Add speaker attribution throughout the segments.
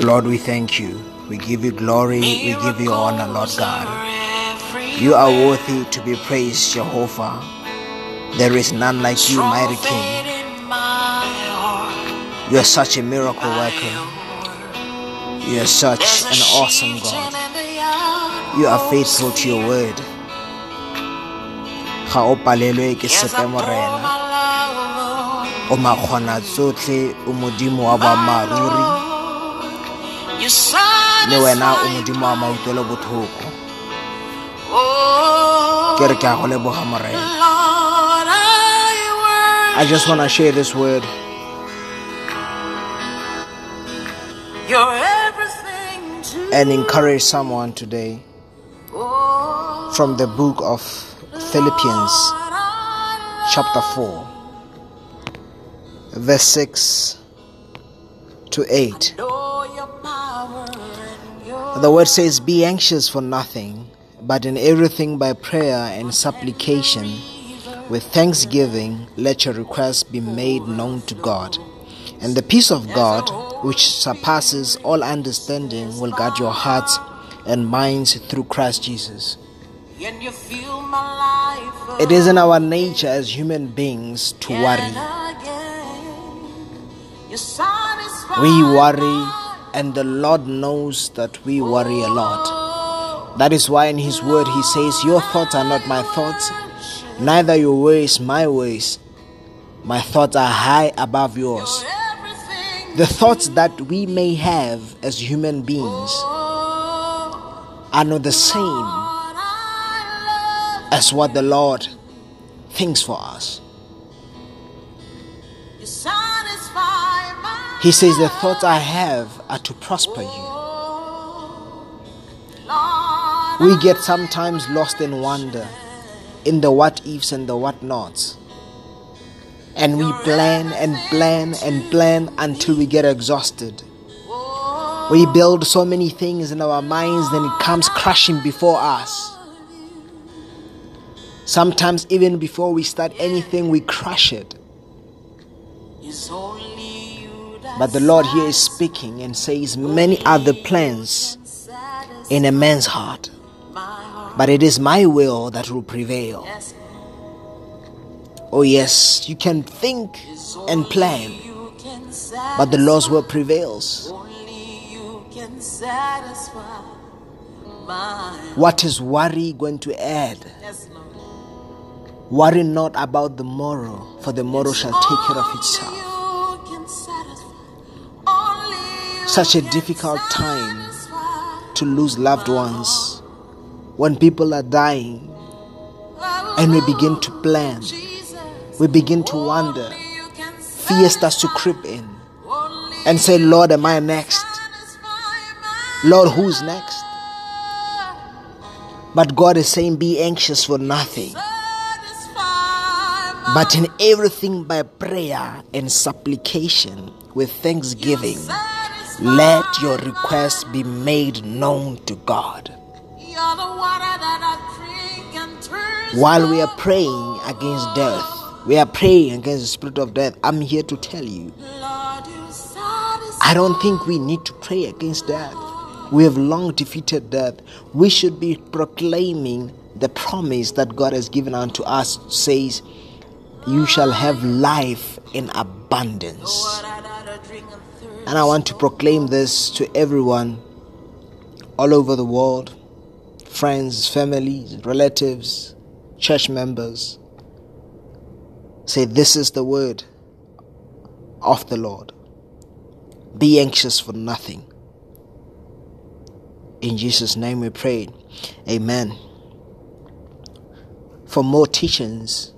Speaker 1: Lord, we thank you. We give you glory. We give you honor, Lord God. You are worthy to be praised, Jehovah. There is none like you, mighty King. You are such a miracle worker. You are such an awesome God. You are faithful to your word. Ga o palelwe ke sepe morena. O makgona tsotlhe o modimo wa boammaaruri. Le wena o modimo wa mautlwelo botlhoko. Ke re ke a go leboga morena. I just want to share this word.
Speaker 2: You're everything to
Speaker 1: and encourage someone today from the book of Philippians, chapter 4, verse 6 to 8. The word says, Be anxious for nothing, but in everything by prayer and supplication, with thanksgiving, let your requests be made known to God. And the peace of God, which surpasses all understanding, will guard your hearts and minds through Christ Jesus.
Speaker 2: and you feel my life
Speaker 1: It is in our nature as human beings to worry.
Speaker 2: again. You satisfy
Speaker 1: We worry, and the Lord knows that we worry a lot. That is why in His Word He says, Your thoughts are not my thoughts, neither your ways my ways. My thoughts are high above yours. The thoughts that we may have as human beings are not the same as what the Lord thinks for us. He says, The thoughts I have are to prosper you. We get sometimes lost in wonder in the what ifs and the what nots. And we plan and plan and plan until we get exhausted. We build so many things in our minds, then it comes crashing before us. Sometimes, even before we start anything, we crush it. But the Lord here is speaking and says, Many are the plans in a man's heart, but it is my will that will prevail. Oh, yes, you can think and plan, but the Lord's will prevails. What is worry going to add? Worry not about the morrow, for the morrow shall take care of itself. Such a difficult time to lose loved ones when people are dying and we begin to plan, we begin to wonder. Fear starts to creep in and say, Lord, am I next? Lord, who's next? But God is saying, Be anxious for nothing. But in everything by prayer and supplication with thanksgiving, let your requests be made known to God.
Speaker 2: You're the water that I drink and thirst
Speaker 1: While we are praying against death, we are praying against the spirit of death. I'm here to tell you,
Speaker 2: Lord, you satisfy.
Speaker 1: I don't think we need to pray against death. We have long defeated death. We should be proclaiming the promise that God has given unto us says, You shall have life in abundance. And I want to proclaim this to everyone all over the world friends, families, relatives, church members. Say, This is the word of the Lord. Be anxious for nothing. In Jesus' name we pray. Amen. For more teachings,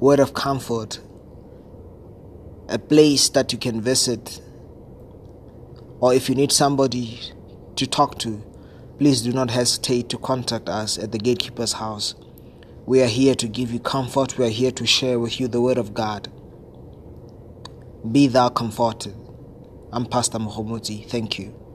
Speaker 1: word of comfort, a place that you can visit or if you need somebody to talk to, please do not hesitate to contact us at the Gatekeeper's house. We are here to give you comfort, we are here to share with you the Word of God. Be thou comforted. I'm Pastor Mohomuti. Thank you.